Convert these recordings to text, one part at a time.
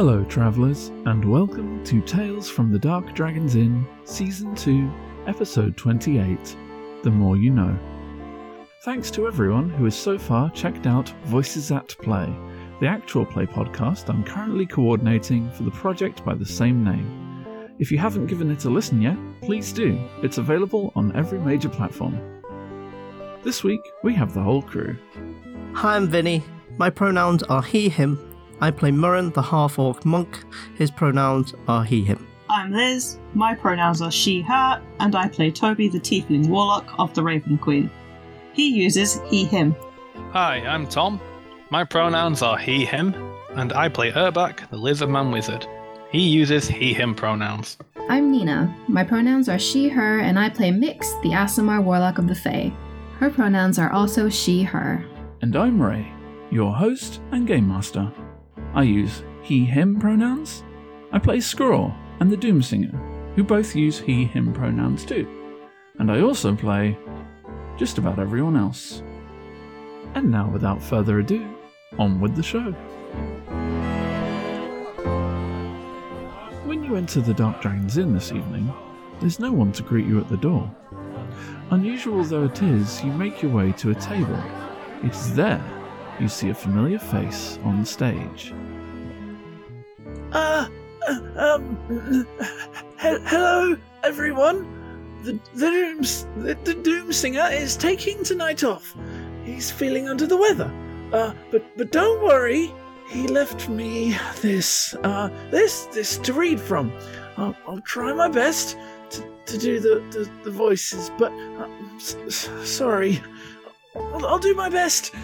Hello, travellers, and welcome to Tales from the Dark Dragon's Inn, Season 2, Episode 28 The More You Know. Thanks to everyone who has so far checked out Voices at Play, the actual play podcast I'm currently coordinating for the project by the same name. If you haven't given it a listen yet, please do. It's available on every major platform. This week, we have the whole crew. Hi, I'm Vinny. My pronouns are he, him. I play Murren, the half orc monk. His pronouns are he, him. I'm Liz. My pronouns are she, her, and I play Toby, the tiefling warlock of the Raven Queen. He uses he, him. Hi, I'm Tom. My pronouns are he, him, and I play Urbak, the lizardman wizard. He uses he, him pronouns. I'm Nina. My pronouns are she, her, and I play Mix, the Aasimar Warlock of the Fae. Her pronouns are also she, her. And I'm Ray, your host and game master. I use he, him pronouns. I play Squirrel and the Doomsinger, who both use he, him pronouns too. And I also play just about everyone else. And now, without further ado, on with the show. When you enter the Dark Dragon's Inn this evening, there's no one to greet you at the door. Unusual though it is, you make your way to a table. It is there you see a familiar face on the stage. Uh, uh, um, he- hello, everyone. The the Dooms the, the Doom Singer is taking tonight off. He's feeling under the weather. Uh, but but don't worry. He left me this uh this this to read from. I'll, I'll try my best to, to do the, the, the voices, but uh, s- s- sorry. I'll, I'll do my best.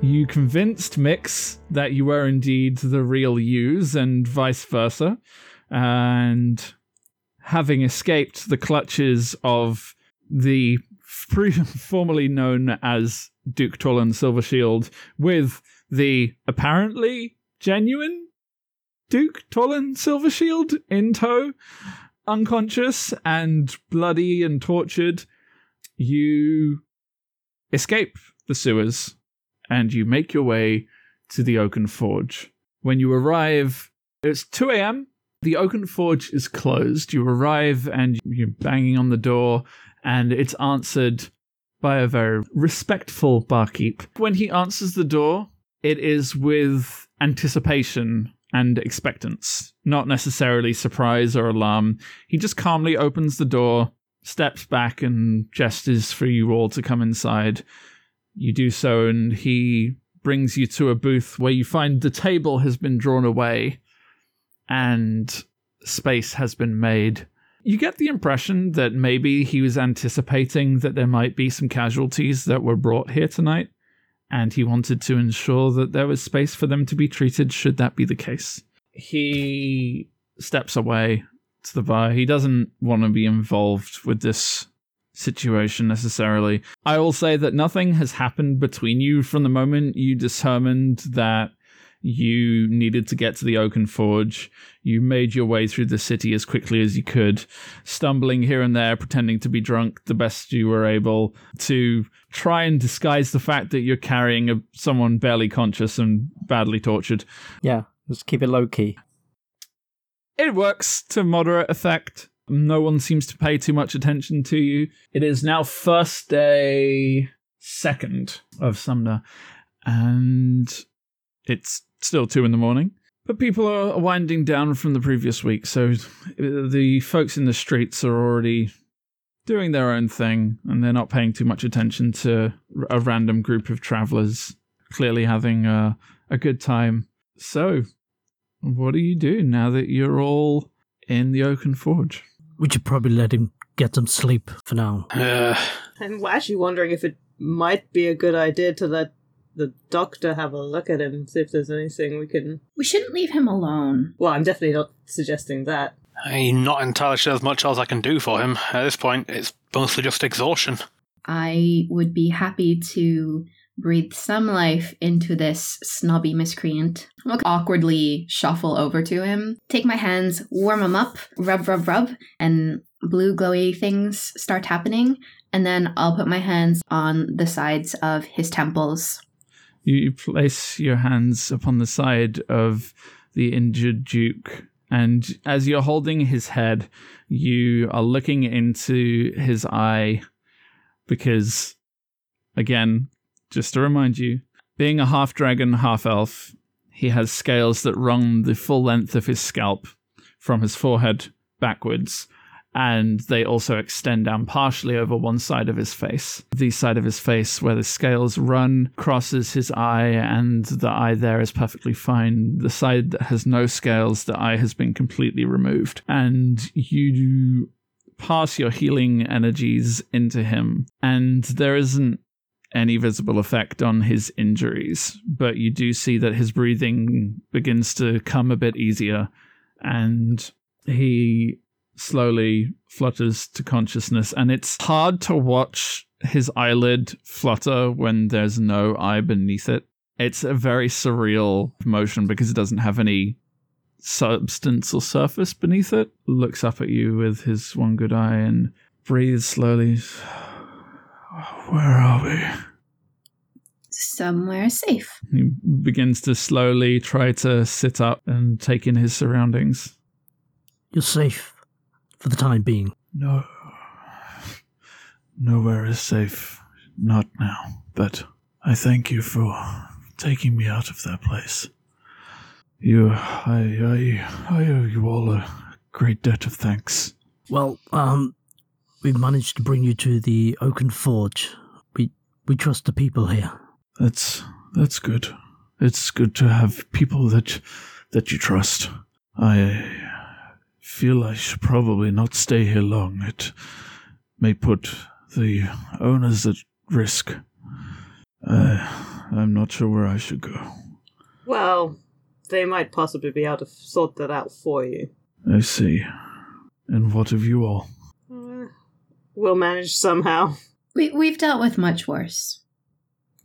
You convinced Mix that you were indeed the real yous and vice versa. And having escaped the clutches of the pre- formerly known as Duke Tolan Silvershield with the apparently genuine Duke Tolan Silvershield in tow, unconscious and bloody and tortured, you escape the sewers and you make your way to the Oaken Forge. When you arrive, it's 2 a.m. The Oaken Forge is closed. You arrive and you're banging on the door, and it's answered by a very respectful barkeep. When he answers the door, it is with anticipation and expectance, not necessarily surprise or alarm. He just calmly opens the door, steps back, and gestures for you all to come inside. You do so, and he brings you to a booth where you find the table has been drawn away and space has been made. You get the impression that maybe he was anticipating that there might be some casualties that were brought here tonight, and he wanted to ensure that there was space for them to be treated should that be the case. He steps away to the bar. He doesn't want to be involved with this situation necessarily. I will say that nothing has happened between you from the moment you determined that you needed to get to the Oaken Forge. You made your way through the city as quickly as you could, stumbling here and there, pretending to be drunk the best you were able to try and disguise the fact that you're carrying a, someone barely conscious and badly tortured. Yeah, let's keep it low key. It works to moderate effect. No one seems to pay too much attention to you. It is now first day second of Sumner, and it's still two in the morning. But people are winding down from the previous week, so the folks in the streets are already doing their own thing, and they're not paying too much attention to a random group of travelers clearly having a, a good time. So, what do you do now that you're all in the Oaken Forge? We should probably let him get some sleep for now. Uh, I'm actually wondering if it might be a good idea to let the doctor have a look at him, see if there's anything we can. We shouldn't leave him alone. Well, I'm definitely not suggesting that. I'm not entirely sure as much else I can do for him. At this point, it's mostly just exhaustion. I would be happy to breathe some life into this snobby miscreant. I'll awkwardly shuffle over to him, take my hands, warm him up, rub, rub, rub, and blue glowy things start happening. And then I'll put my hands on the sides of his temples. You place your hands upon the side of the injured Duke, and as you're holding his head, you are looking into his eye because, again, just to remind you, being a half dragon, half elf, he has scales that run the full length of his scalp from his forehead backwards, and they also extend down partially over one side of his face. The side of his face where the scales run crosses his eye, and the eye there is perfectly fine. The side that has no scales, the eye has been completely removed. And you pass your healing energies into him, and there isn't any visible effect on his injuries, but you do see that his breathing begins to come a bit easier, and he slowly flutters to consciousness. And it's hard to watch his eyelid flutter when there's no eye beneath it. It's a very surreal motion because it doesn't have any substance or surface beneath it. Looks up at you with his one good eye and breathes slowly. Where are we? Somewhere safe. He begins to slowly try to sit up and take in his surroundings. You're safe for the time being. No. Nowhere is safe. Not now. But I thank you for taking me out of that place. You, I, I, I owe you all a great debt of thanks. Well, um, we've managed to bring you to the Oaken Forge. We we trust the people here. That's that's good. It's good to have people that that you trust. I feel I should probably not stay here long. It may put the owners at risk. Uh, I'm not sure where I should go. Well, they might possibly be able to sort that out for you. I see. And what of you all? We'll manage somehow. We we've dealt with much worse.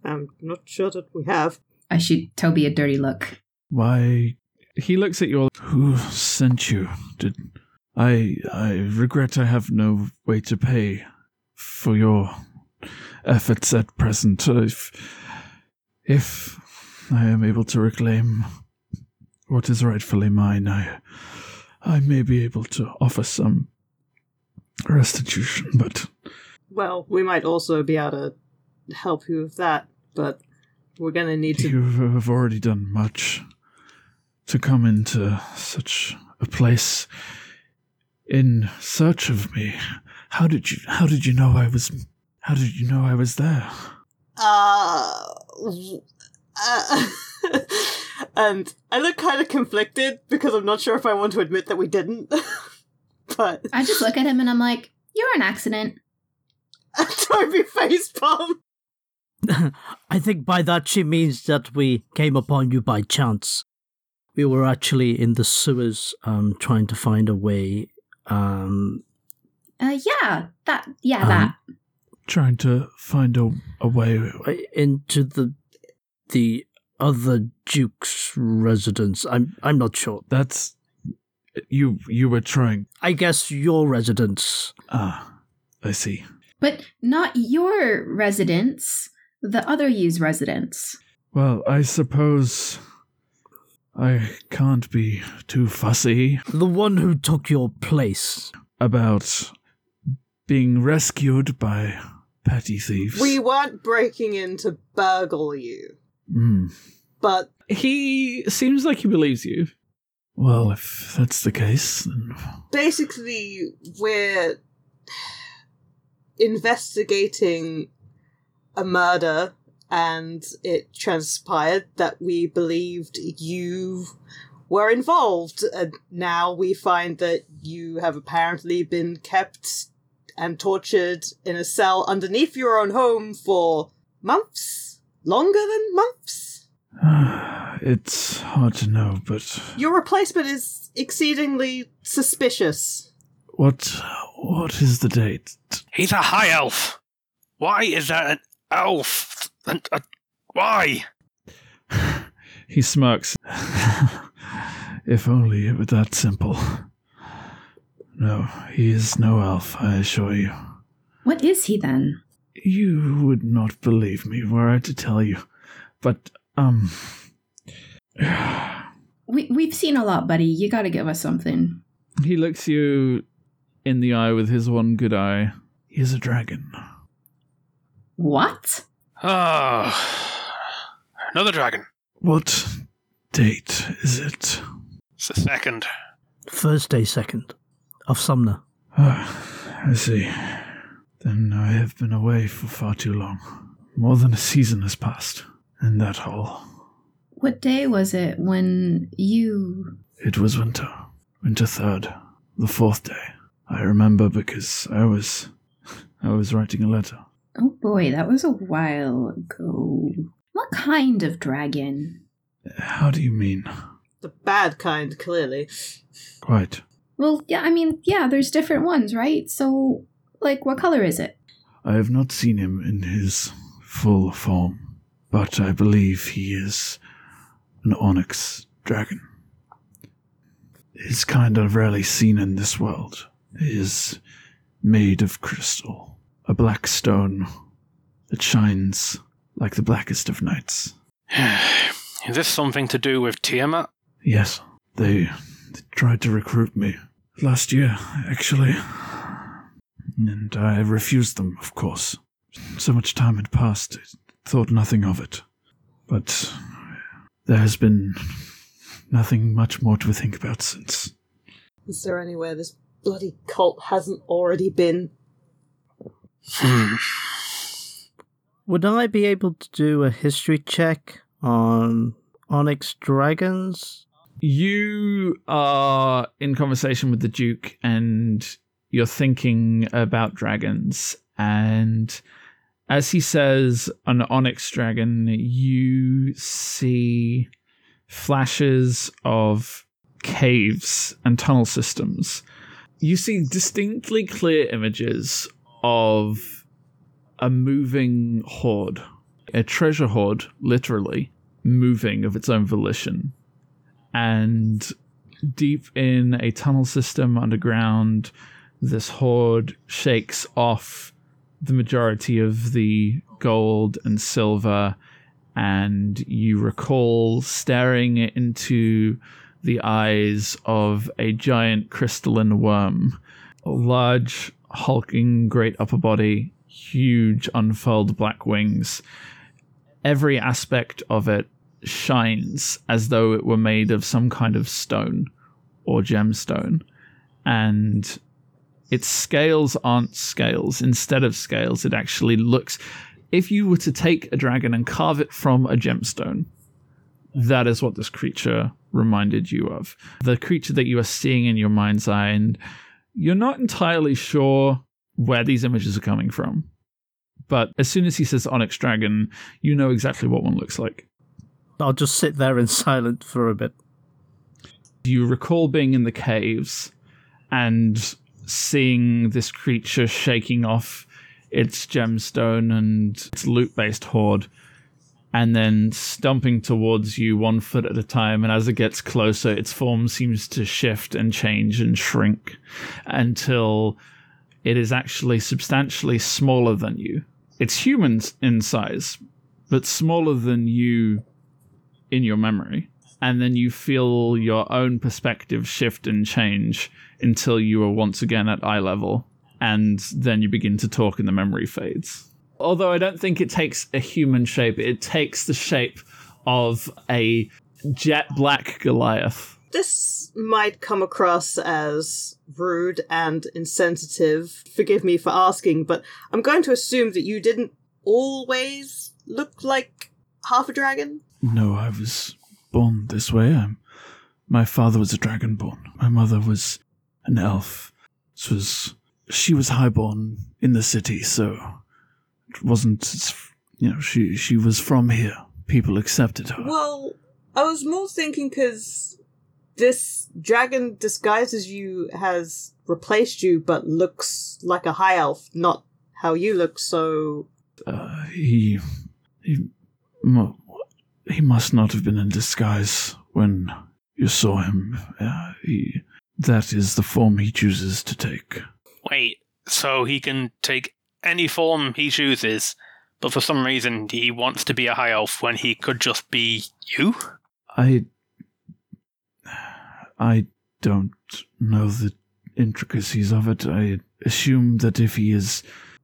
I'm not sure that we have. I shoot Toby a dirty look. Why? He looks at you all. Who sent you? Did I? I regret I have no way to pay for your efforts at present. If if I am able to reclaim what is rightfully mine, I I may be able to offer some restitution. But Well, we might also be able to help you with that, but we're gonna need to. you have already done much to come into such a place in search of me. How did you? How did you know I was? How did you know I was there? Uh, uh and I look kind of conflicted because I'm not sure if I want to admit that we didn't. but I just look at him and I'm like, "You're an accident." Toby facepalm. I think by that she means that we came upon you by chance. We were actually in the sewers, um, trying to find a way, um, Uh, yeah, that, yeah, Um, that. Trying to find a, a way. into the the other duke's residence. I'm I'm not sure. That's you. You were trying. I guess your residence. Ah, I see. But not your residence. The other you's residence. Well, I suppose I can't be too fussy The one who took your place. about being rescued by petty thieves. We weren't breaking in to burgle you, Hmm. but He seems like he believes you. Well, if that's the case, then basically we're investigating a murder and it transpired that we believed you were involved and now we find that you have apparently been kept and tortured in a cell underneath your own home for months longer than months it's hard to know. But your replacement is exceedingly suspicious what what is the date? He's a high elf. Why is that an elf? And, uh, why? He smirks. if only it were that simple. No, he is no elf, I assure you. What is he then? You would not believe me were I to tell you. But, um. We we've seen a lot, buddy. You got to give us something. he looks you in the eye with his one good eye. He's a dragon. What? Oh, another dragon. What date is it? It's the second. Thursday, second of Sumner. Ah, I see. Then I have been away for far too long. More than a season has passed in that hole. What day was it when you It was winter. Winter third. The fourth day. I remember because I was I was writing a letter. Oh boy, that was a while ago. What kind of dragon? How do you mean? The bad kind, clearly. Quite. Well, yeah, I mean, yeah, there's different ones, right? So, like, what color is it? I have not seen him in his full form, but I believe he is an onyx dragon. His kind are rarely seen in this world. He is made of crystal, a black stone that shines like the blackest of nights. Is this something to do with Tiamat? Yes, they, they tried to recruit me last year, actually. And I refused them, of course. So much time had passed, I thought nothing of it. But there has been nothing much more to think about since. Is there anywhere this bloody cult hasn't already been? Hmm. Would I be able to do a history check on Onyx Dragons? You are in conversation with the Duke and you're thinking about dragons. And as he says, an onyx dragon, you see flashes of caves and tunnel systems. You see distinctly clear images of a moving hoard, a treasure hoard, literally, moving of its own volition. And deep in a tunnel system underground, this hoard shakes off the majority of the gold and silver, and you recall staring into the eyes of a giant crystalline worm, a large, hulking, great upper body, huge, unfurled black wings. Every aspect of it shines as though it were made of some kind of stone or gemstone. And its scales aren't scales. Instead of scales, it actually looks. If you were to take a dragon and carve it from a gemstone, that is what this creature reminded you of. The creature that you are seeing in your mind's eye, and you're not entirely sure where these images are coming from. But as soon as he says Onyx Dragon, you know exactly what one looks like. I'll just sit there in silence for a bit. You recall being in the caves and seeing this creature shaking off its gemstone and its loot based hoard, and then stumping towards you one foot at a time. And as it gets closer, its form seems to shift and change and shrink until it is actually substantially smaller than you. It's human in size, but smaller than you in your memory. And then you feel your own perspective shift and change until you are once again at eye level. And then you begin to talk and the memory fades. Although I don't think it takes a human shape, it takes the shape of a jet black Goliath. This might come across as rude and insensitive. Forgive me for asking, but I'm going to assume that you didn't always look like half a dragon. No, I was born this way. I'm, my father was a dragonborn. My mother was an elf. This was she was highborn in the city, so it wasn't. as- You know, she she was from here. People accepted her. Well, I was more thinking because this dragon disguises you has replaced you, but looks like a high elf, not how you look. So Uh, he he he must not have been in disguise when you saw him. Uh, he that is the form he chooses to take. Wait, so he can take any form he chooses, but for some reason he wants to be a high elf when he could just be you? I. I don't know the intricacies of it. I assume that if he is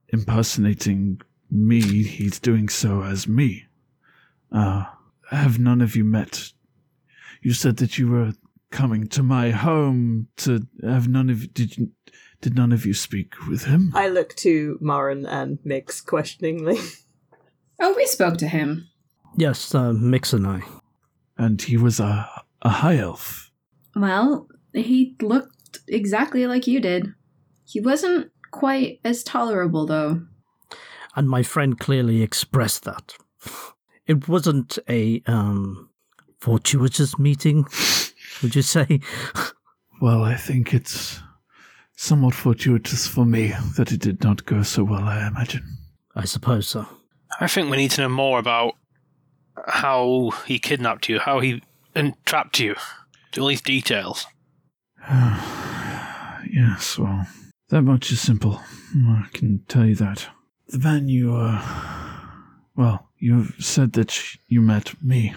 impersonating me, he's doing so as me. Uh, have none of you met? You said that you were coming to my home to have none of did you, did none of you speak with him? I look to Marin and Mix questioningly. Oh, we spoke to him. Yes, uh, Mix and I. And he was a a high elf. Well, he looked exactly like you did. He wasn't quite as tolerable, though. And my friend clearly expressed that. It wasn't a um, fortuitous meeting, would you say? Well, I think it's somewhat fortuitous for me that it did not go so well, I imagine. I suppose so. I think we need to know more about how he kidnapped you, how he entrapped you. All these details. yes, well, that much is simple. I can tell you that. The man you, uh, well, you said that you met me.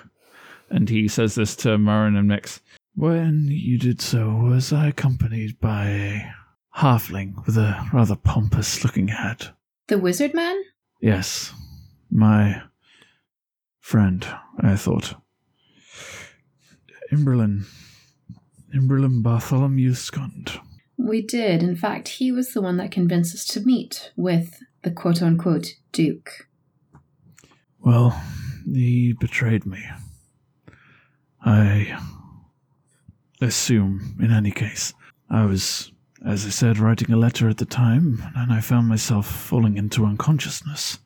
And he says this to Marin and Mix. When you did so, was I accompanied by a halfling with a rather pompous looking hat? The wizard man? Yes, my friend, I thought. Imberlin. Imberlin Bartholomew Scott. We did. In fact, he was the one that convinced us to meet with the quote unquote Duke. Well, he betrayed me. I assume, in any case, I was, as I said, writing a letter at the time, and I found myself falling into unconsciousness.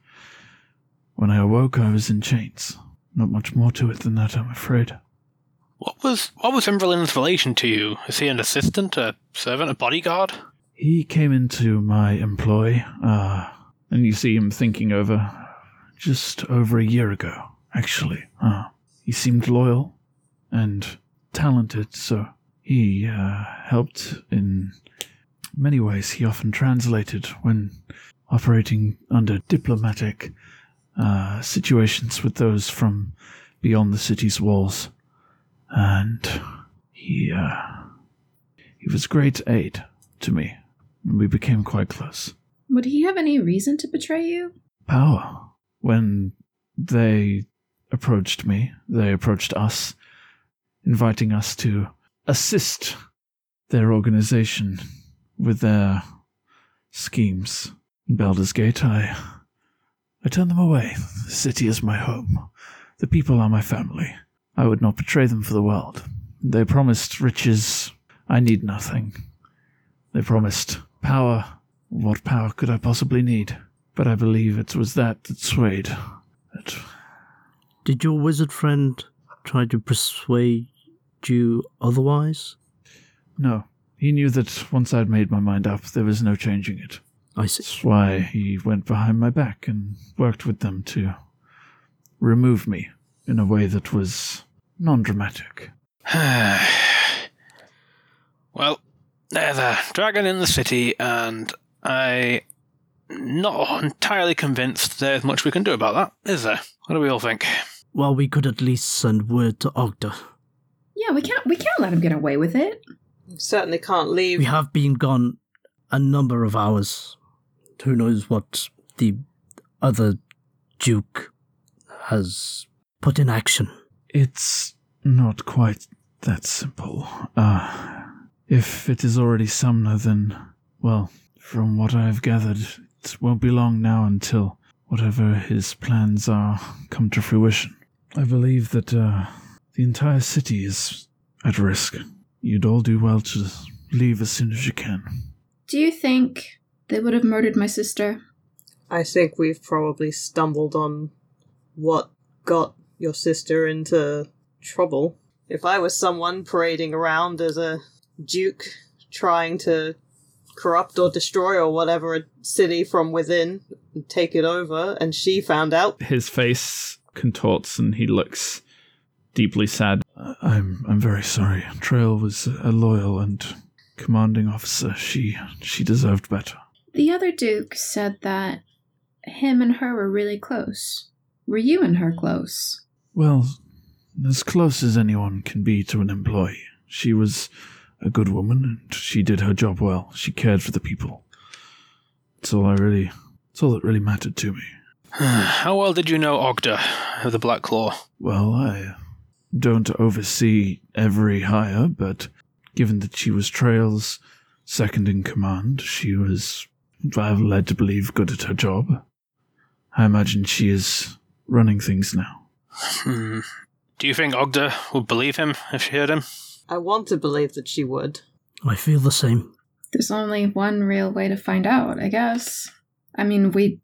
When I awoke, I was in chains. Not much more to it than that, I'm afraid. What was what was Imberlin's relation to you? Is he an assistant, a servant, a bodyguard? He came into my employ, uh, and you see him thinking over just over a year ago, actually. Uh, he seemed loyal and talented, so he uh, helped in many ways. He often translated when operating under diplomatic uh, situations with those from beyond the city's walls, and he uh, he was great aid to me, and we became quite close. Would he have any reason to betray you? Power. When they approached me, they approached us, inviting us to assist their organization with their schemes. In Baldur's Gate, I I turned them away. The city is my home. The people are my family. I would not betray them for the world. They promised riches. I need nothing. They promised power. What power could I possibly need? But I believe it was that that swayed. That Did your wizard friend try to persuade you otherwise? no, he knew that once I'd made my mind up, there was no changing it. I see. That's why he went behind my back and worked with them to remove me in a way that was non dramatic. well, there's a dragon in the city, and I not entirely convinced there's much we can do about that, is there? What do we all think? Well, we could at least send word to Ogda. Yeah, we can't we can't let him get away with it. Certainly can't leave. We have been gone a number of hours. Who knows what the other Duke has put in action. It's not quite that simple. Uh, if it is already Sumner, then, well, from what I've gathered, it won't be long now until whatever his plans are come to fruition. I believe that uh, the entire city is at risk. You'd all do well to leave as soon as you can. Do you think they would have murdered my sister? I think we've probably stumbled on what got your sister into trouble. If I was someone parading around as a duke trying to corrupt or destroy or whatever a city from within and take it over, and she found out, His face contorts and he looks deeply sad. I'm I'm very sorry. Trail was a loyal and commanding officer. She she deserved better. The other Duke said that him and her were really close. Were you and her close? Well, as close as anyone can be to an employee. She was a good woman, and she did her job well. She cared for the people. That's all I really. That's all that really mattered to me. How well did you know Ogda of the Black Claw? Well, I don't oversee every hire, but given that she was Trail's second in command, she was, I'm led to believe, good at her job. I imagine she is running things now. Hmm. Do you think Ogda would believe him if she heard him? I want to believe that she would. I feel the same. There's only one real way to find out, I guess. I mean, we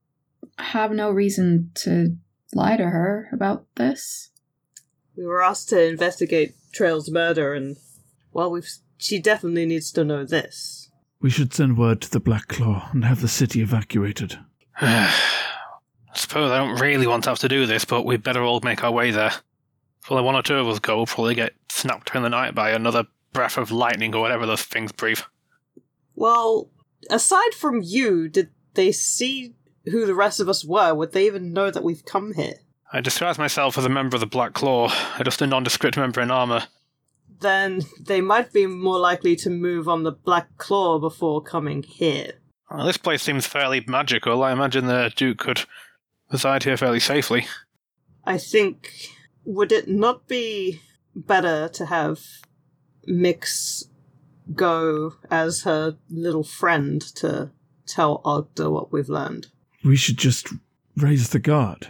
have no reason to lie to her about this. We were asked to investigate Trail's murder, and well, we've she definitely needs to know this. We should send word to the Black Claw and have the city evacuated. I suppose I don't really want to have to do this, but we'd better all make our way there. If only one or two of us go, we'll probably get snapped in the night by another breath of lightning or whatever those things breathe. Well, aside from you, did they see who the rest of us were? Would they even know that we've come here? I disguise myself as a member of the Black Claw, just a nondescript member in armour. Then they might be more likely to move on the Black Claw before coming here. Well, this place seems fairly magical. I imagine the Duke could reside here fairly safely. I think would it not be better to have Mix go as her little friend to tell Ogda what we've learned? We should just raise the guard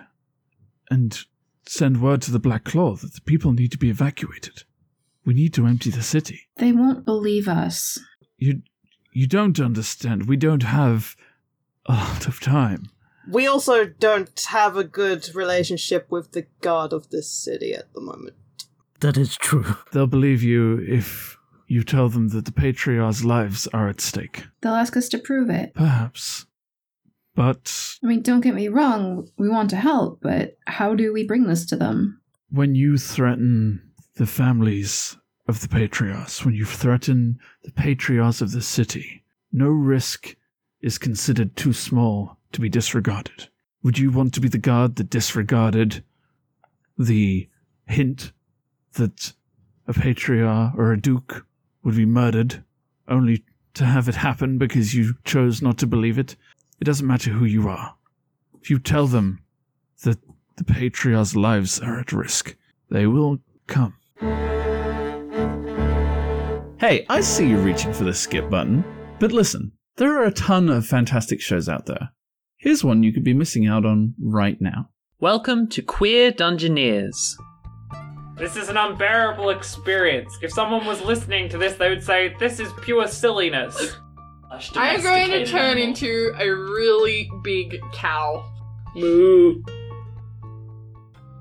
and send word to the Black Claw that the people need to be evacuated. We need to empty the city. They won't believe us. You you don't understand. We don't have a lot of time. We also don't have a good relationship with the guard of this city at the moment. That is true. They'll believe you if you tell them that the Patriarch's lives are at stake. They'll ask us to prove it. Perhaps. But I mean, don't get me wrong, we want to help, but how do we bring this to them? when you threaten the families of the patriarchs, when you threaten the patriarchs of the city, no risk is considered too small to be disregarded. Would you want to be the guard that disregarded the hint that a patriarch or a duke would be murdered only to have it happen because you chose not to believe it? It doesn't matter who you are. If you tell them that the patriarch's lives are at risk, they will come. Hey, I see you reaching for the skip button, but listen, there are a ton of fantastic shows out there. Here's one you could be missing out on right now. Welcome to Queer Dungeoneers. This is an unbearable experience. If someone was listening to this, they would say, This is pure silliness. I'm going to turn into a really big cow. Moo.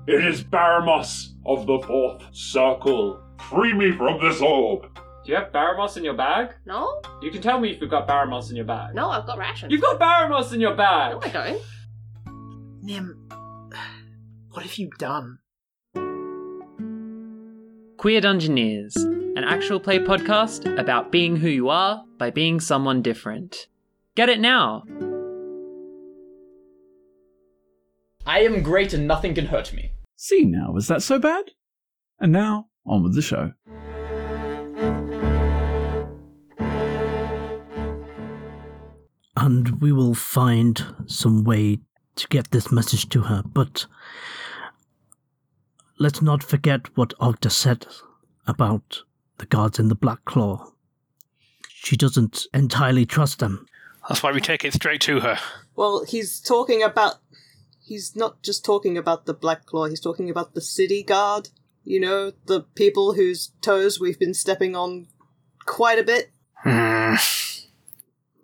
It is Baramos of the Fourth Circle. Free me from this orb. Do you have Baramos in your bag? No? You can tell me if you've got Baramos in your bag. No, I've got rations. You've got Baramos in your bag! No, I don't. Nim, what have you done? Queer Dungeoneers, an actual play podcast about being who you are by being someone different. Get it now! I am great and nothing can hurt me. See now, was that so bad? And now, on with the show. and we will find some way to get this message to her. But let's not forget what Ogda said about the guards in the Black Claw. She doesn't entirely trust them. That's why we take it straight to her. Well, he's talking about. He's not just talking about the Black Claw, he's talking about the city guard. You know, the people whose toes we've been stepping on quite a bit. Hmm.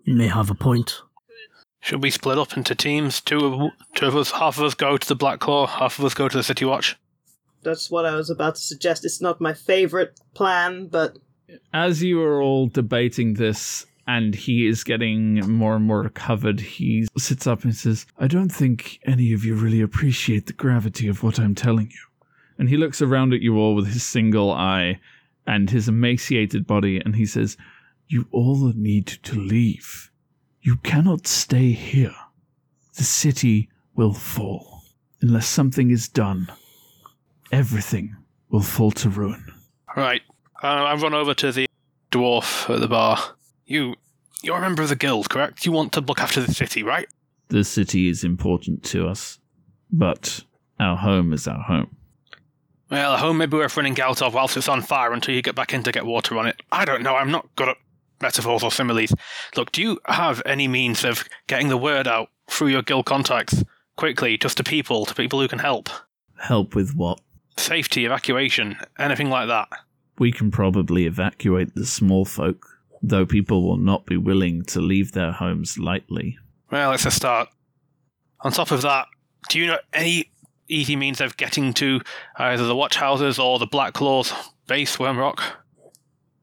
You may have a point. Should we split up into teams? Two of, two of us, half of us go to the Black Claw, half of us go to the City Watch. That's what I was about to suggest. It's not my favorite plan, but As you are all debating this, and he is getting more and more recovered, he sits up and says, I don't think any of you really appreciate the gravity of what I'm telling you. And he looks around at you all with his single eye and his emaciated body, and he says, You all need to leave. You cannot stay here. The city will fall. Unless something is done, everything will fall to ruin. Right. Uh, I run over to the dwarf at the bar. You, you're a member of the guild, correct? You want to look after the city, right? The city is important to us, but our home is our home. Well, a home may be worth running out of whilst it's on fire until you get back in to get water on it. I don't know. I'm not good at metaphors or similes. Look, do you have any means of getting the word out through your guild contacts quickly, just to people, to people who can help? Help with what? Safety, evacuation, anything like that. We can probably evacuate the small folk, though people will not be willing to leave their homes lightly. Well, it's a start. On top of that, do you know any easy means of getting to either the watch houses or the Black Claws base, Wormrock?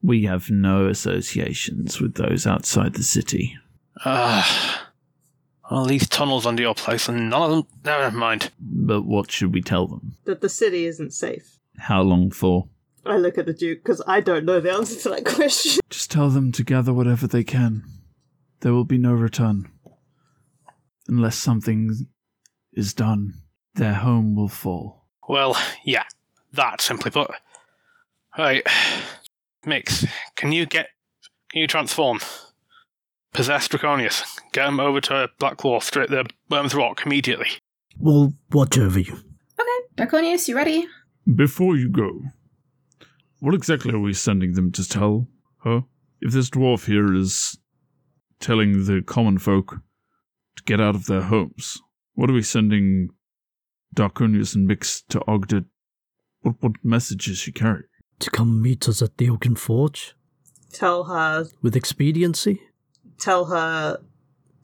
We have no associations with those outside the city. Ah. all these tunnels under your place, and none of them. Never mind. But what should we tell them? That the city isn't safe. How long for? I look at the Duke because I don't know the answer to that question. Just tell them to gather whatever they can. There will be no return. Unless something is done, their home will fall. Well, yeah, that simply put. Right, Mix, can you get. Can you transform? Possess Draconius. Get him over to Black Claw, straight the Worm's Rock immediately. We'll watch over you. Okay, Draconius, you ready? Before you go, what exactly are we sending them to tell her? If this dwarf here is telling the common folk to get out of their homes, what are we sending Darkonius and Mix to Ogden? What, what message is she carrying? To come meet us at the Oaken Forge Tell her, with expediency. tell her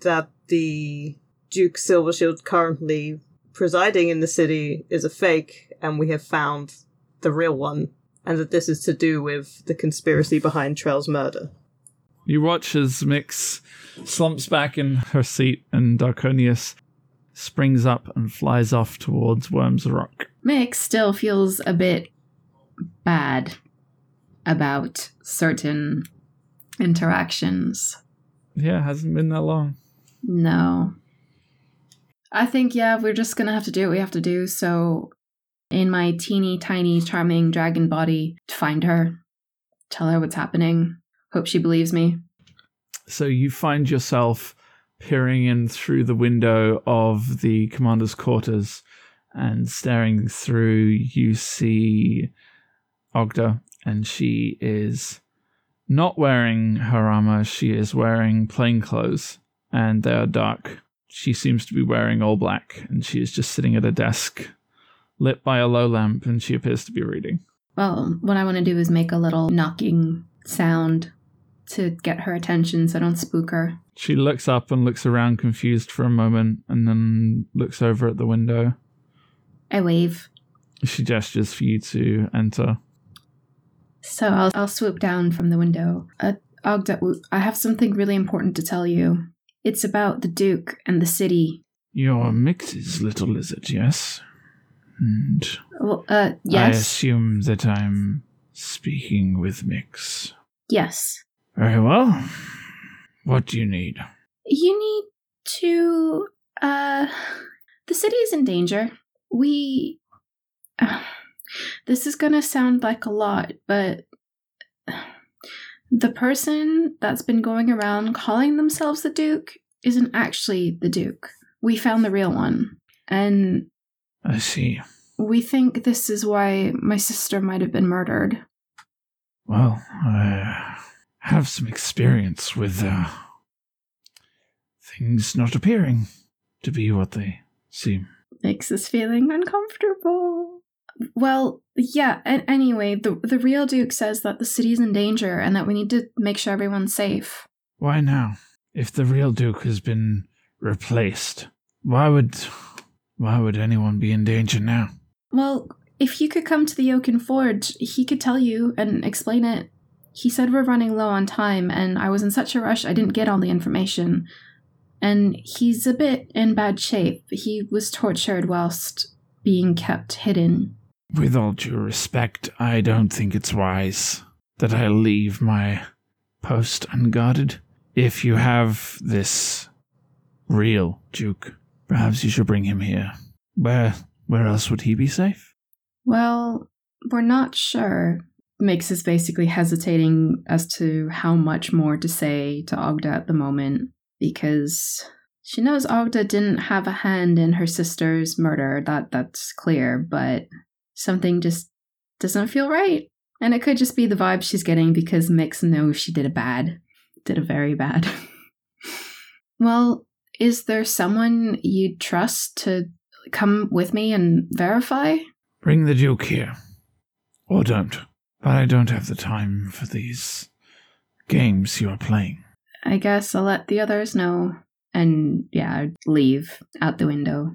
that the Duke Silvershield currently presiding in the city is a fake, and we have found the real one, and that this is to do with the conspiracy behind Trell's murder. You watch as Mix slumps back in her seat and Darkonius springs up and flies off towards Worm's Rock. Mix still feels a bit bad about certain interactions. Yeah, it hasn't been that long. No. I think, yeah, we're just gonna have to do what we have to do. So, in my teeny tiny charming dragon body, to find her, tell her what's happening. Hope she believes me. So you find yourself peering in through the window of the commander's quarters and staring through. You see Ogda, and she is not wearing her armor. She is wearing plain clothes, and they are dark. She seems to be wearing all black, and she is just sitting at a desk, lit by a low lamp, and she appears to be reading. Well, what I want to do is make a little knocking sound to get her attention so I don't spook her. She looks up and looks around confused for a moment, and then looks over at the window. I wave. She gestures for you to enter. So I'll, I'll swoop down from the window. Uh, Ogda, I have something really important to tell you. It's about the Duke and the city. You're Mix's little lizard, yes? And Well, uh, I assume that I'm speaking with Mix. Yes. Very well. What do you need? You need to. Uh, the city is in danger. We. Uh, this is gonna sound like a lot, but. The person that's been going around calling themselves the Duke isn't actually the Duke. We found the real one. And I see. we think this is why my sister might have been murdered. Well, I have some experience with uh, things not appearing to be what they seem. makes us feeling uncomfortable. Well, yeah, a- anyway, the the real Duke says that the city's in danger and that we need to make sure everyone's safe. Why now? If the real Duke has been replaced, why would why would anyone be in danger now? Well, if you could come to the Oaken Forge, he could tell you and explain it. He said we're running low on time, and I was in such a rush I didn't get all the information. And he's a bit in bad shape. He was tortured whilst being kept hidden. With all due respect, I don't think it's wise that I leave my post unguarded. If you have this real Duke Perhaps you should bring him here. Where where else would he be safe? Well, we're not sure. Mix is basically hesitating as to how much more to say to Ogda at the moment because she knows Ogda didn't have a hand in her sister's murder. That that's clear, but something just doesn't feel right. And it could just be the vibe she's getting because Mix knows she did a bad, did a very bad. well, is there someone you'd trust to come with me and verify? Bring the Duke here. Or don't. But I don't have the time for these games you are playing. I guess I'll let the others know. And yeah, I'd leave out the window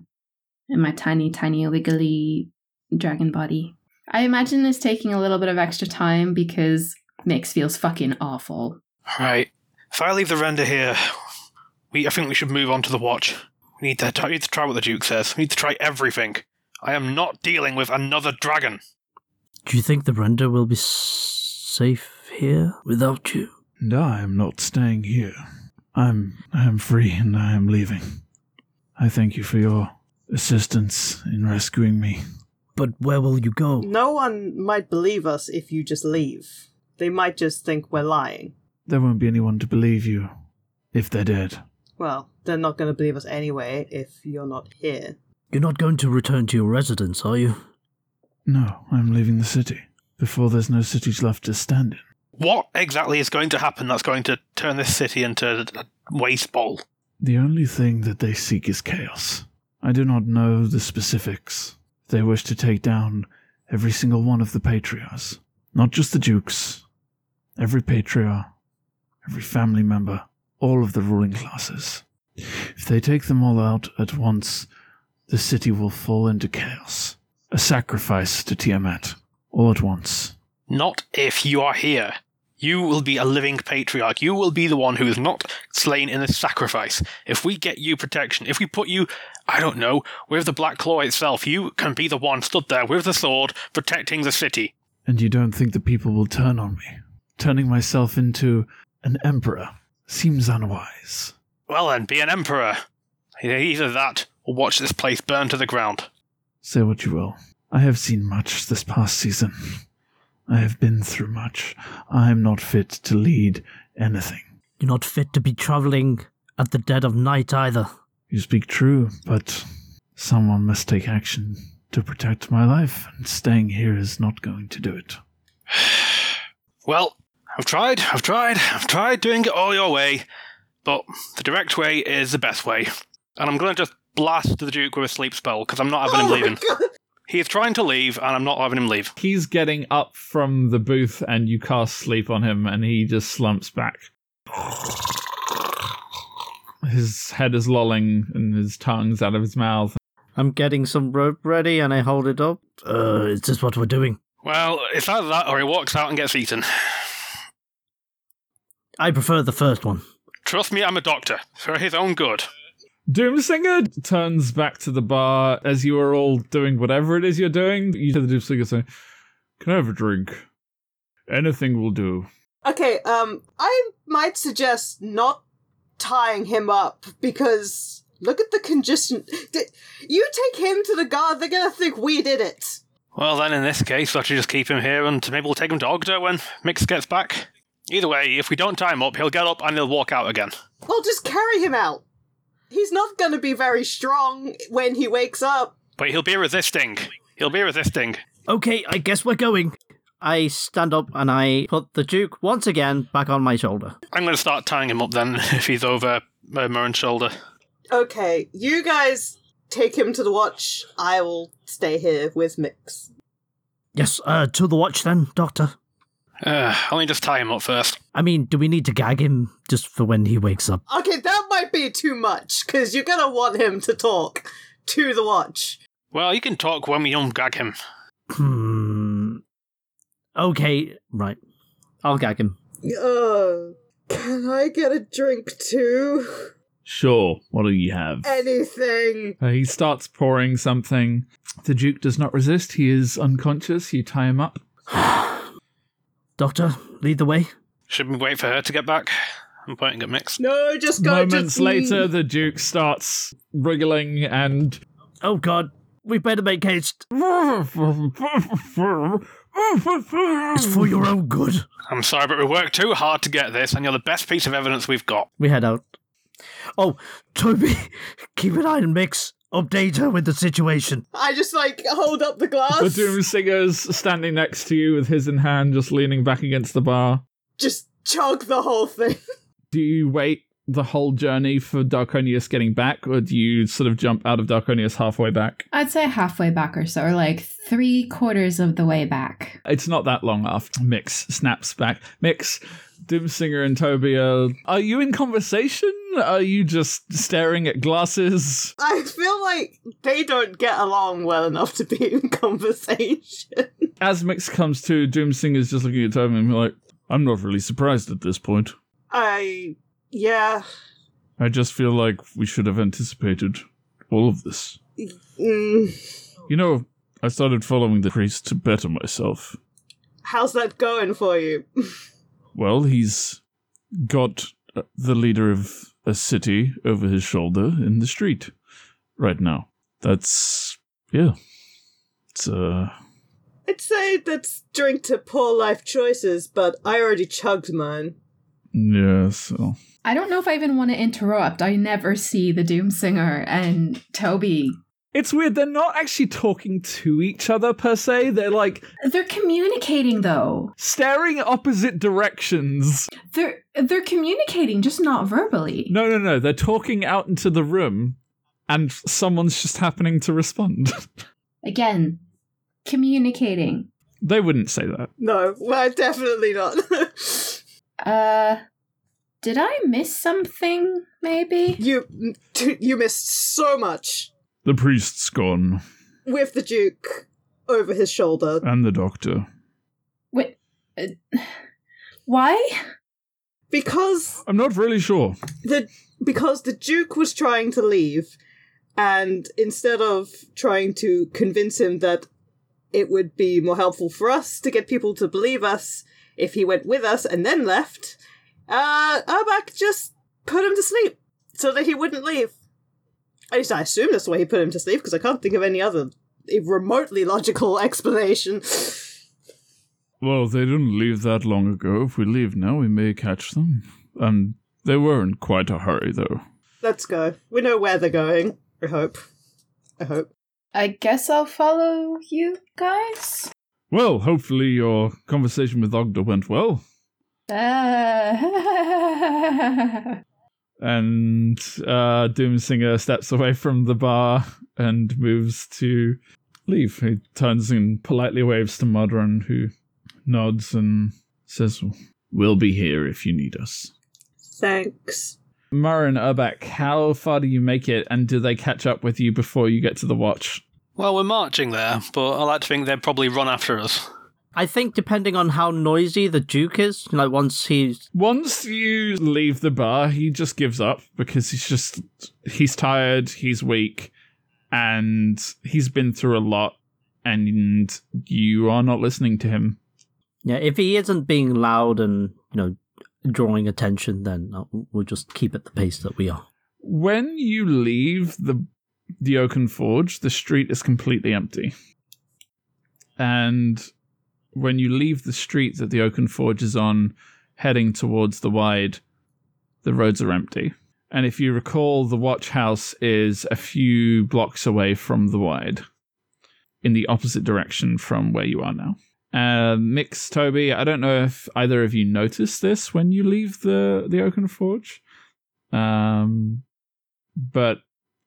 in my tiny, tiny, wiggly dragon body. I imagine it's taking a little bit of extra time because Mix feels fucking awful. Right. If I leave the render here, we I think we should move on to the watch. We need to, we need to try what the Duke says. We need to try everything. I am not dealing with another dragon. Do you think the render will be s- safe here without you? And I am not staying here. I'm I am free and I am leaving. I thank you for your assistance in rescuing me. But where will you go? No one might believe us if you just leave. They might just think we're lying. There won't be anyone to believe you if they're dead. Well, they're not going to believe us anyway if you're not here. You're not going to return to your residence, are you? No, I'm leaving the city before there's no cities left to stand in. What exactly is going to happen that's going to turn this city into a waste bowl? The only thing that they seek is chaos. I do not know the specifics. They wish to take down every single one of the patriarchs. Not just the dukes. Every patriarch, every family member, all of the ruling classes. If they take them all out at once, the city will fall into chaos. A sacrifice to Tiamat, all at once. Not if you are here. You will be a living patriarch. You will be the one who is not slain in this sacrifice. If we get you protection, if we put you, I don't know, with the Black Claw itself, you can be the one stood there with the sword protecting the city. And you don't think the people will turn on me? Turning myself into an emperor seems unwise. Well then, be an emperor. Either that or watch this place burn to the ground. Say what you will. I have seen much this past season. I have been through much. I am not fit to lead anything. You're not fit to be traveling at the dead of night either. You speak true, but someone must take action to protect my life, and staying here is not going to do it. Well, I've tried, I've tried, I've tried doing it all your way, but the direct way is the best way. And I'm going to just blast the Duke with a sleep spell because I'm not having him leaving. He is trying to leave, and I'm not having him leave. He's getting up from the booth, and you cast sleep on him, and he just slumps back. His head is lolling, and his tongue's out of his mouth. I'm getting some rope ready and I hold it up. Uh, is this what we're doing? Well, it's either that or he walks out and gets eaten. I prefer the first one. Trust me, I'm a doctor. For his own good. Doomsinger turns back to the bar as you are all doing whatever it is you're doing. You hear the Doomsinger say, Can I have a drink? Anything will do. Okay, um, I might suggest not tying him up because look at the congestion. D- You take him to the guard, they're gonna think we did it. Well, then in this case, I should just keep him here and maybe we'll take him to Ogda when Mix gets back. Either way, if we don't tie him up, he'll get up and he'll walk out again. Well, just carry him out. He's not gonna be very strong when he wakes up. But he'll be resisting. He'll be resisting. Okay, I guess we're going. I stand up and I put the Duke once again back on my shoulder. I'm going to start tying him up then if he's over uh, Murren's shoulder. Okay, you guys take him to the watch. I will stay here with Mix. Yes, uh, to the watch then, Doctor. Uh, let me just tie him up first. I mean, do we need to gag him just for when he wakes up? Okay, that might be too much because you're gonna want him to talk to the watch. Well, you can talk when we ungag him. Hmm. Okay, right. I'll gag him. Uh, can I get a drink too? Sure, what do you have? Anything. Uh, he starts pouring something. The Duke does not resist. He is unconscious. You tie him up. Doctor, lead the way. Should we wait for her to get back? I'm pointing at Mix. No, just go. Moments just, later, the Duke starts wriggling and. Oh god, we better make haste. It's for your own good. I'm sorry, but we worked too hard to get this, and you're the best piece of evidence we've got. We head out. Oh, Toby, keep an eye on Mix. Update her with the situation. I just like hold up the glass. The Doom Singer's standing next to you with his in hand, just leaning back against the bar. Just chug the whole thing. Do you wait the whole journey for Darkonius getting back, or do you sort of jump out of Darkonius halfway back? I'd say halfway back or so, or like three quarters of the way back. It's not that long after Mix snaps back. Mix, Doomsinger and Toby are. Are you in conversation? Are you just staring at glasses? I feel like they don't get along well enough to be in conversation. As Mix comes to, Doomsinger's just looking at Toby and be like, I'm not really surprised at this point. I yeah. I just feel like we should have anticipated all of this. Mm, You know, I started following the priest to better myself. how's that going for you? Well, he's got uh, the leader of a city over his shoulder in the street right now. That's yeah. It's uh I'd say that's drink to poor life choices, but I already chugged mine. yeah, so I don't know if I even want to interrupt. I never see the Doom Singer and Toby. it's weird. They're not actually talking to each other per se. They're like They're communicating though. staring opposite directions. They're they're communicating, just not verbally. No, no, no. They're talking out into the room, and someone's just happening to respond. Again, communicating. they wouldn't say that. No, well, definitely not. Uh, did I miss something? Maybe. you you missed so much The priest's gone, with the Duke over his shoulder. and the doctor. Wait. Uh, why? Because I'm not really sure. the because the Duke was trying to leave, and instead of trying to convince him that it would be more helpful for us to get people to believe us if he went with us and then left, uh, Urbak just put him to sleep so that he wouldn't leave. At least I assume that's the way he put him to sleep because I can't think of any other remotely logical explanation. Well, they didn't leave that long ago. If we leave now, we may catch them. And they were in quite a hurry, though. Let's go. We know where they're going. I hope. I hope. I guess I'll follow you guys. Well, hopefully your conversation with Ogda went well. And uh, Doomsinger steps away from the bar and moves to leave. He turns and politely waves to Modron, who nods and says, We'll be here if you need us. Thanks. Mara and Urbak, how far do you make it, and do they catch up with you before you get to the watch? Well, we're marching there, but I like to think they'd probably run after us. I think depending on how noisy the Duke is, like once he's Once you leave the bar, he just gives up because he's just he's tired, he's weak, and he's been through a lot, and you are not listening to him. yeah, if he isn't being loud and you know drawing attention, then uh, we'll just keep at the pace that we are. When you leave the the Oaken Forge, the street is completely empty. And when you leave the street that the Oaken Forge is on, heading towards the wide, the roads are empty. And if you recall, the watch house is a few blocks away from the wide, in the opposite direction from where you are now. Uh, Mix, Toby, I don't know if either of you noticed this when you leave the, the Oaken Forge. Um, but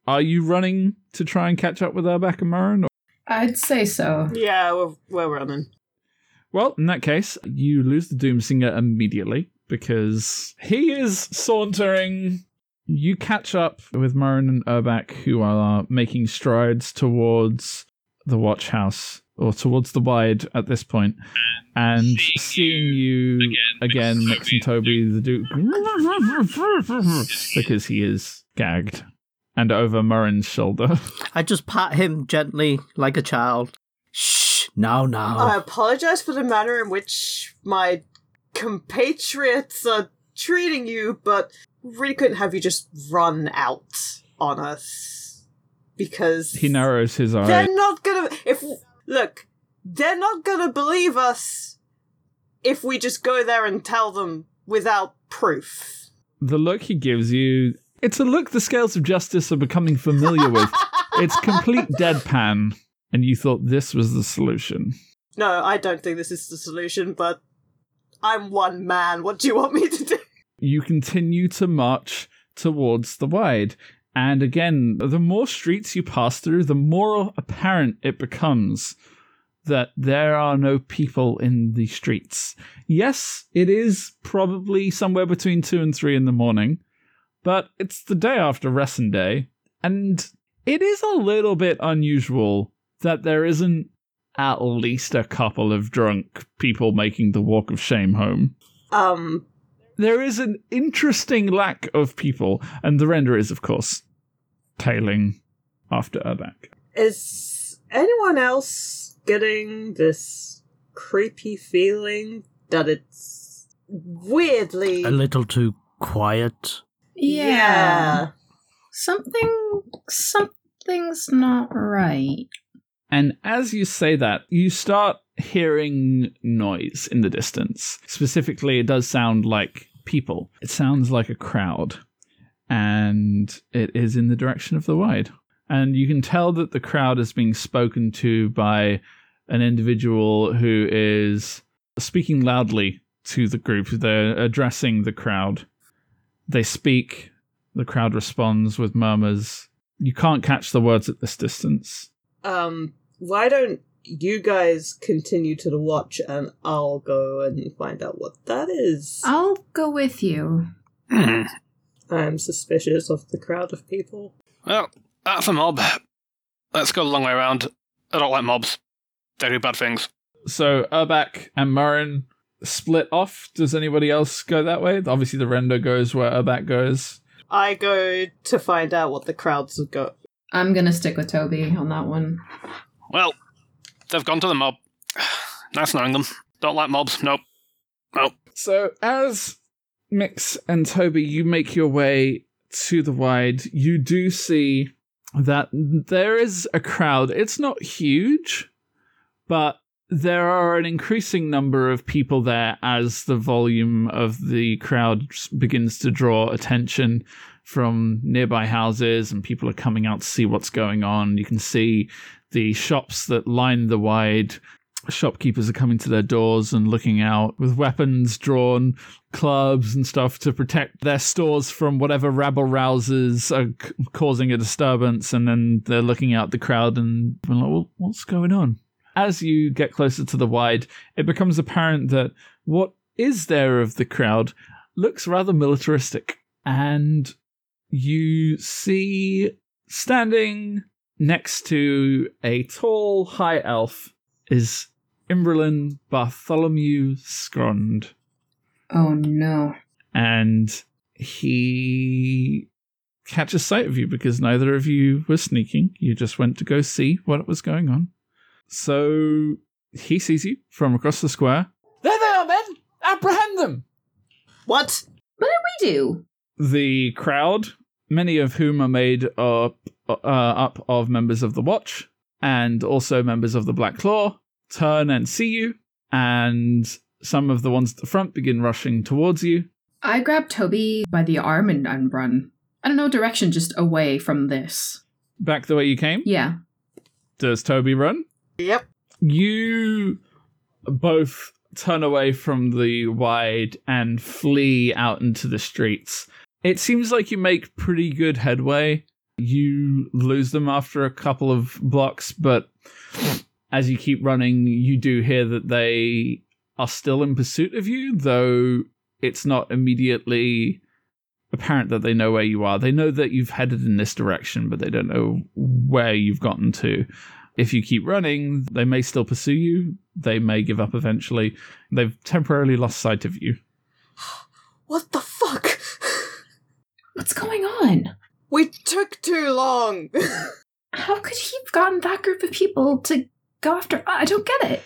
are you running to try and catch up with Urbak and Murren? I'd say so. Yeah, we're, we're running. Well, in that case, you lose the Doomsinger immediately because he is sauntering. You catch up with Murren and Urbak, who are making strides towards the watch house or towards the wide at this point, and seeing you again, Mix and Toby, the Duke, because he is gagged and over Murren's shoulder. I just pat him gently like a child. Shh, now, now. I apologize for the manner in which my compatriots are treating you, but we really couldn't have you just run out on us because He narrows his eyes. they're not gonna. If look, they're not gonna believe us if we just go there and tell them without proof. The look he gives you, it's a look the scales of justice are becoming familiar with. It's complete deadpan, and you thought this was the solution. No, I don't think this is the solution, but I'm one man. What do you want me to do? You continue to march towards the wide. And again, the more streets you pass through, the more apparent it becomes that there are no people in the streets. Yes, it is probably somewhere between two and three in the morning, but it's the day after Resson Day, and it is a little bit unusual that there isn't at least a couple of drunk people making the walk of shame home. Um, There is an interesting lack of people, and the render is, of course, tailing after Urbak. is anyone else getting this creepy feeling that it's weirdly A little too quiet. Yeah. Something something's not right. And as you say that, you start hearing noise in the distance. Specifically, it does sound like people. It sounds like a crowd. And it is in the direction of the wide. And you can tell that the crowd is being spoken to by an individual who is speaking loudly to the group. They're addressing the crowd. They speak. The crowd responds with murmurs. You can't catch the words at this distance. Um, why don't you guys continue to the watch and I'll go and find out what that is. I'll go with you. Hmm. I'm suspicious of the crowd of people. Well, that's a mob. Let's go the long way around. I don't like mobs. They do bad things. So Urbak and Murren split off. Does anybody else go that way? Obviously, the render goes where Urbak goes. I go to find out what the crowds have got. I'm gonna stick with Toby on that one. Well, they've gone to the mob. Nice knowing them. Don't like mobs. Nope. Nope. So as Mix and Toby, you make your way to the wide. You do see that there is a crowd. It's not huge, but there are an increasing number of people there as the volume of the crowd begins to draw attention from nearby houses and people are coming out to see what's going on. You can see the shops that line the wide. Shopkeepers are coming to their doors and looking out with weapons drawn, clubs and stuff to protect their stores from whatever rabble rousers are c- causing a disturbance. And then they're looking out the crowd and being like, well, what's going on? As you get closer to the wide, it becomes apparent that what is there of the crowd looks rather militaristic. And you see standing next to a tall high elf is Imberlin Bartholomew Scrond. Oh no. And he catches sight of you because neither of you were sneaking. You just went to go see what was going on. So he sees you from across the square. There they are, men! Apprehend them! What? What did we do? The crowd, many of whom are made up, uh, up of members of the Watch and also members of the Black Claw, turn and see you, and some of the ones at the front begin rushing towards you. I grab Toby by the arm and, and run. I don't know direction, just away from this. Back the way you came. Yeah. Does Toby run? Yep. You both turn away from the wide and flee out into the streets. It seems like you make pretty good headway. You lose them after a couple of blocks, but as you keep running, you do hear that they are still in pursuit of you, though it's not immediately apparent that they know where you are. They know that you've headed in this direction, but they don't know where you've gotten to. If you keep running, they may still pursue you. They may give up eventually. They've temporarily lost sight of you. What the fuck? What's going on? We took too long. How could he have gotten that group of people to go after? I don't get it.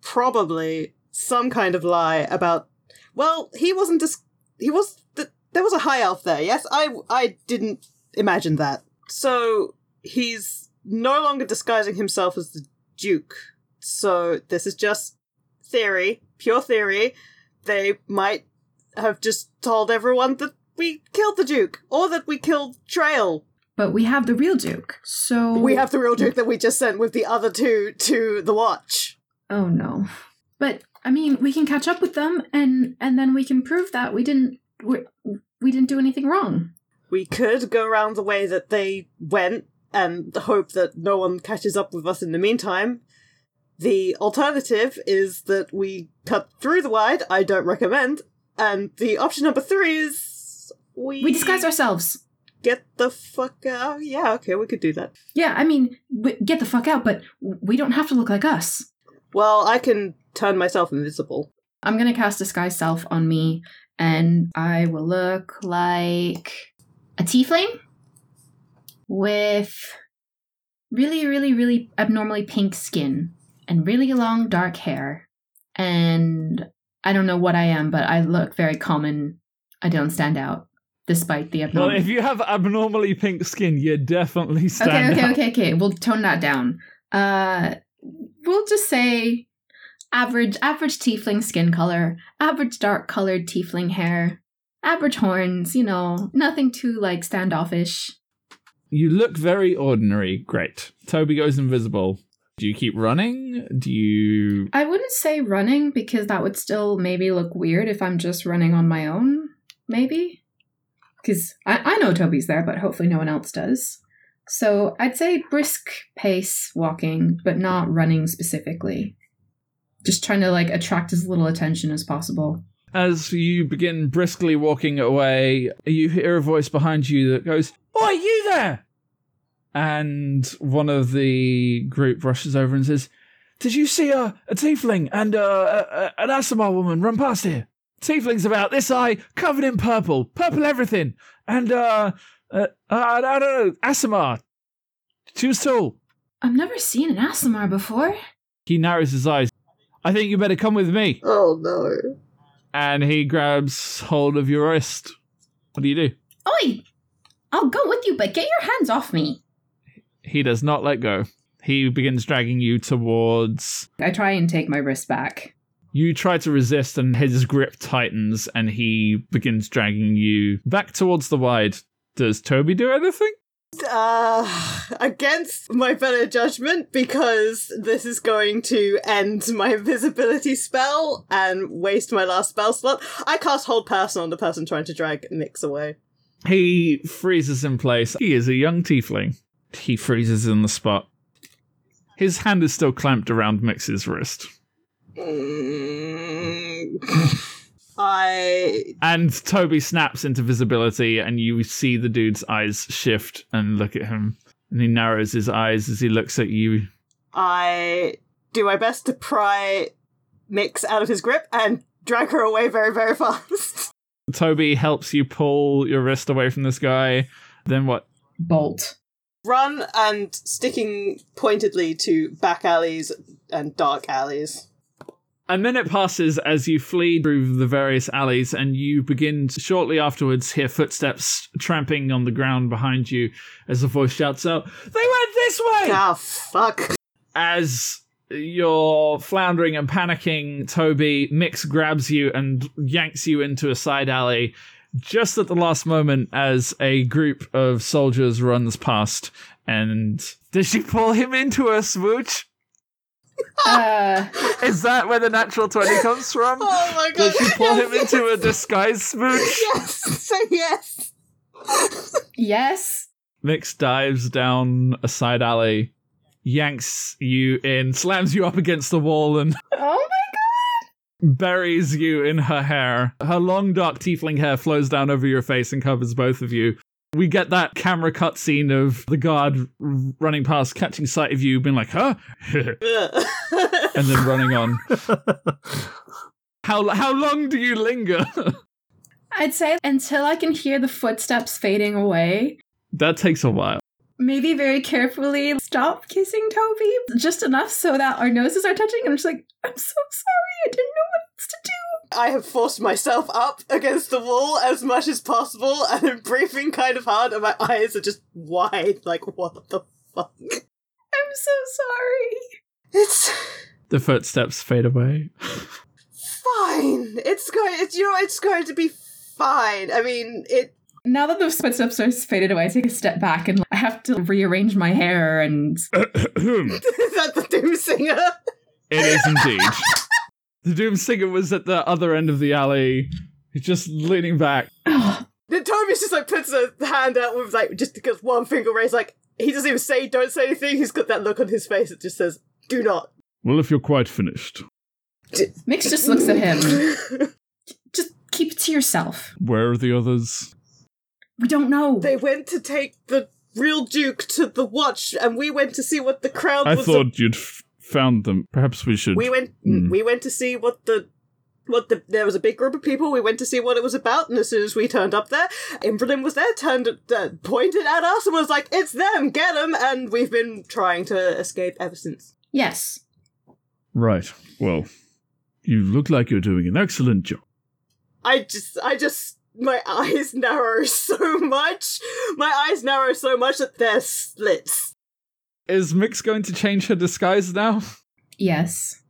Probably some kind of lie about. Well, he wasn't dis- he was th- there was a high elf there. Yes, I I didn't imagine that. So he's no longer disguising himself as the Duke. So this is just theory, pure theory. They might have just told everyone that we killed the Duke or that we killed Trail. But we have the real Duke, so We have the real Duke that we just sent with the other two to the Watch. Oh no. But I mean, we can catch up with them, and and then we can prove that we didn't we, we didn't do anything wrong. We could go around the way that they went and hope that no one catches up with us in the meantime. The alternative is that we cut through the wide. I don't recommend. And the option number three is we We disguise ourselves. get the fuck out. Yeah, okay, we could do that. Yeah, I mean, get the fuck out, but we don't have to look like us. Well, I can turn myself invisible. I'm gonna cast disguise self on me, and I will look like a tiefling with really, really, really abnormally pink skin and really long dark hair. And I don't know what I am, but I look very common. I don't stand out, despite the Well, abnormal. if you have abnormally pink skin, you definitely okay, stand okay, out. okay, okay. We'll tone that down. Uh, we'll just say average, average tiefling skin color, average dark colored tiefling hair, average horns. You know, nothing too like standoffish. You look very ordinary. Great. Toby goes invisible. Do you keep running? Do you. I wouldn't say running because that would still maybe look weird if I'm just running on my own. Maybe because I, I know Toby's there, but hopefully no one else does. So I'd say brisk pace walking, but not running specifically. Just trying to like attract as little attention as possible. As you begin briskly walking away, you hear a voice behind you that goes, Oi, you there! And one of the group rushes over and says, Did you see a, a tiefling and a, a, an Aasimar woman run past here? Tiefling's about this eye, covered in purple, purple everything. And, uh, uh, I, I don't know, Aasimar. She was tall. I've never seen an Aasimar before. He narrows his eyes. I think you better come with me. Oh no. And he grabs hold of your wrist. What do you do? Oi! I'll go with you, but get your hands off me. He does not let go. He begins dragging you towards. I try and take my wrist back. You try to resist, and his grip tightens, and he begins dragging you back towards the wide. Does Toby do anything? Uh, against my better judgment, because this is going to end my invisibility spell and waste my last spell slot, I cast Hold Person on the person trying to drag Mix away. He freezes in place. He is a young tiefling. He freezes in the spot. His hand is still clamped around Mix's wrist. Mm. I And Toby snaps into visibility, and you see the dude's eyes shift and look at him. And he narrows his eyes as he looks at you. I do my best to pry Mix out of his grip and drag her away very, very fast. Toby helps you pull your wrist away from this guy. Then what? Bolt. Run and sticking pointedly to back alleys and dark alleys. A minute passes as you flee through the various alleys, and you begin to shortly afterwards hear footsteps tramping on the ground behind you as a voice shouts out, They went this way! Ah, fuck. As you're floundering and panicking, Toby, Mix grabs you and yanks you into a side alley just at the last moment as a group of soldiers runs past. And does she pull him into a smooch? Uh, Is that where the natural 20 comes from? Oh my god. Does she pull him yes, into a disguise smooch? Yes, Say yes. yes. Mix dives down a side alley, yanks you in, slams you up against the wall, and Oh my god! buries you in her hair. Her long dark tiefling hair flows down over your face and covers both of you. We get that camera cut scene of the guard running past, catching sight of you, being like, huh? and then running on. How, how long do you linger? I'd say until I can hear the footsteps fading away, that takes a while. maybe very carefully stop kissing Toby just enough so that our noses are touching. And I'm just like, I'm so sorry. I didn't know what else to do. I have forced myself up against the wall as much as possible, and I'm breathing kind of hard, and my eyes are just wide. Like, what the fuck? I'm so sorry. It's The footsteps fade away. fine. It's going. It's you know. It's going to be fine. I mean, it. Now that the footsteps are faded away, I take a step back and I have to rearrange my hair and Is that the Doom Singer? It is indeed. the Doomsinger was at the other end of the alley, He's just leaning back. Then Tobias just like puts a hand out with like just because one finger raised. Like he doesn't even say, "Don't say anything." He's got that look on his face that just says, "Do not." Well, if you're quite finished, Mix just looks at him. Just keep it to yourself. where are the others? We don't know. They went to take the real Duke to the watch, and we went to see what the crowd I was. thought you'd f- found them. Perhaps we should. we went. Hmm. We went to see what the. What the there was a big group of people. We went to see what it was about, and as soon as we turned up there, Imberlin was there, turned uh, pointed at us, and was like, "It's them, get them!" And we've been trying to escape ever since. Yes. Right. Well, you look like you're doing an excellent job. I just, I just, my eyes narrow so much. My eyes narrow so much that they're slits. Is Mix going to change her disguise now? Yes.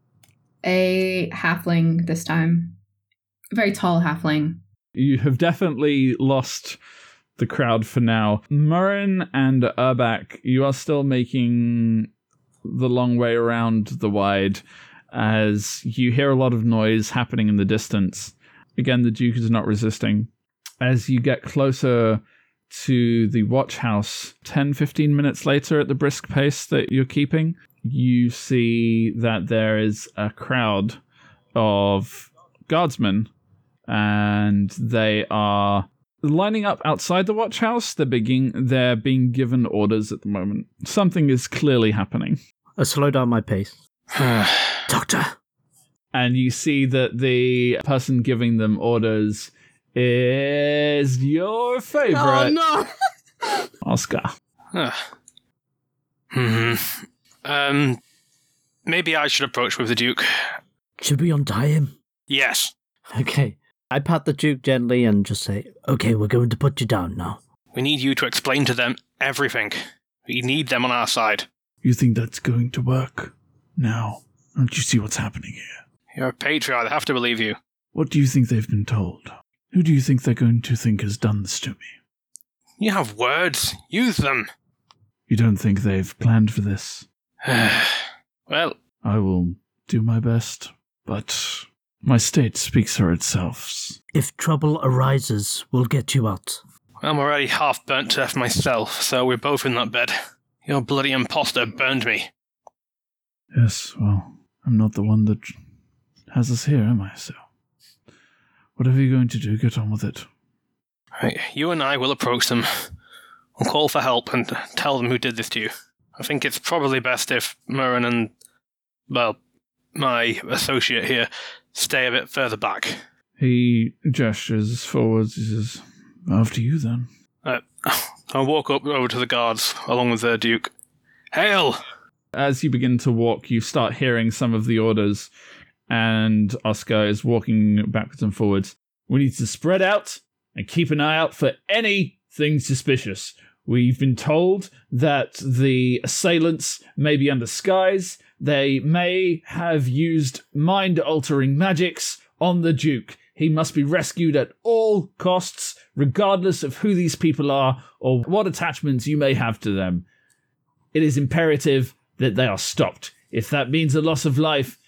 A halfling this time. A very tall halfling. You have definitely lost the crowd for now. Murren and Urbak, you are still making the long way around the wide as you hear a lot of noise happening in the distance. Again, the Duke is not resisting. As you get closer to the watch house, 10 15 minutes later at the brisk pace that you're keeping, you see that there is a crowd of guardsmen and they are lining up outside the watch house. They're being they're being given orders at the moment. Something is clearly happening. I slow down my pace. Doctor. And you see that the person giving them orders is your favorite Oh no! Oscar. Huh. Hmm. Um, maybe I should approach with the Duke. Should we untie him? Yes. Okay. I pat the Duke gently and just say, okay, we're going to put you down now. We need you to explain to them everything. We need them on our side. You think that's going to work? Now, don't you see what's happening here? You're a patriot. I have to believe you. What do you think they've been told? Who do you think they're going to think has done this to me? You have words. Use them. You don't think they've planned for this? well, I will do my best, but my state speaks for itself. If trouble arises, we'll get you out. I'm already half burnt to death myself, so we're both in that bed. Your bloody imposter burned me. Yes, well, I'm not the one that has us here, am I? So, whatever you're going to do, get on with it. Right, you and I will approach them. We'll call for help and tell them who did this to you. I think it's probably best if Murren and, well, my associate here stay a bit further back. He gestures forwards. He says, After you then. Uh, I'll walk up over to the guards along with the Duke. Hail! As you begin to walk, you start hearing some of the orders, and Oscar is walking backwards and forwards. We need to spread out and keep an eye out for anything suspicious. We've been told that the assailants may be under skies. They may have used mind altering magics on the Duke. He must be rescued at all costs, regardless of who these people are or what attachments you may have to them. It is imperative that they are stopped. If that means a loss of life,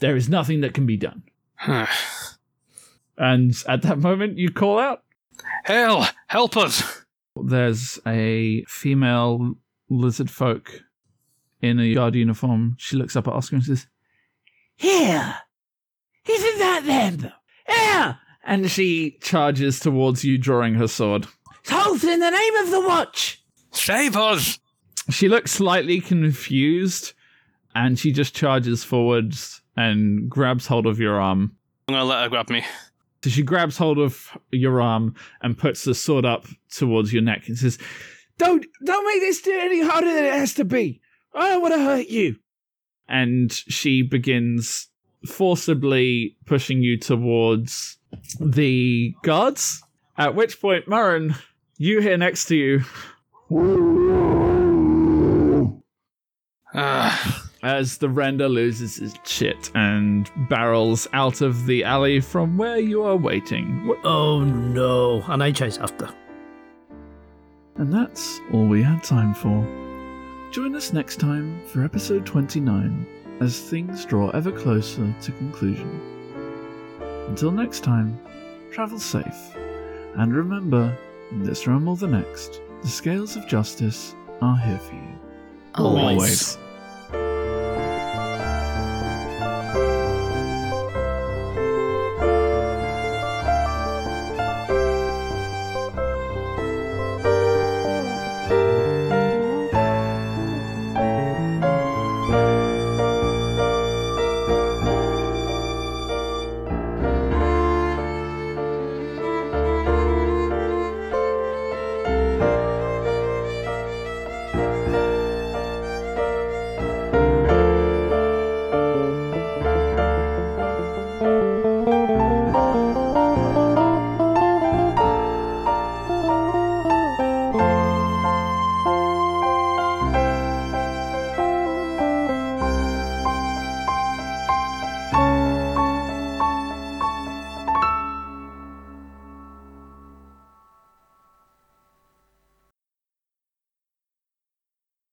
there is nothing that can be done. and at that moment, you call out. Hail! Help us! There's a female lizard folk in a guard uniform. She looks up at Oscar and says, Here! Isn't that them? Here! And she charges towards you, drawing her sword. Halt in the name of the watch! Save us! She looks slightly confused and she just charges forwards and grabs hold of your arm. I'm gonna let her grab me. So she grabs hold of your arm and puts the sword up towards your neck and says, Don't don't make this any harder than it has to be. I don't want to hurt you. And she begins forcibly pushing you towards the guards. At which point, Murren, you here next to you as the render loses his shit and barrels out of the alley from where you are waiting. Oh no! And I chase after. And that's all we had time for. Join us next time for episode 29 as things draw ever closer to conclusion. Until next time, travel safe. And remember, in this realm or the next, the scales of justice are here for you. Always. Always.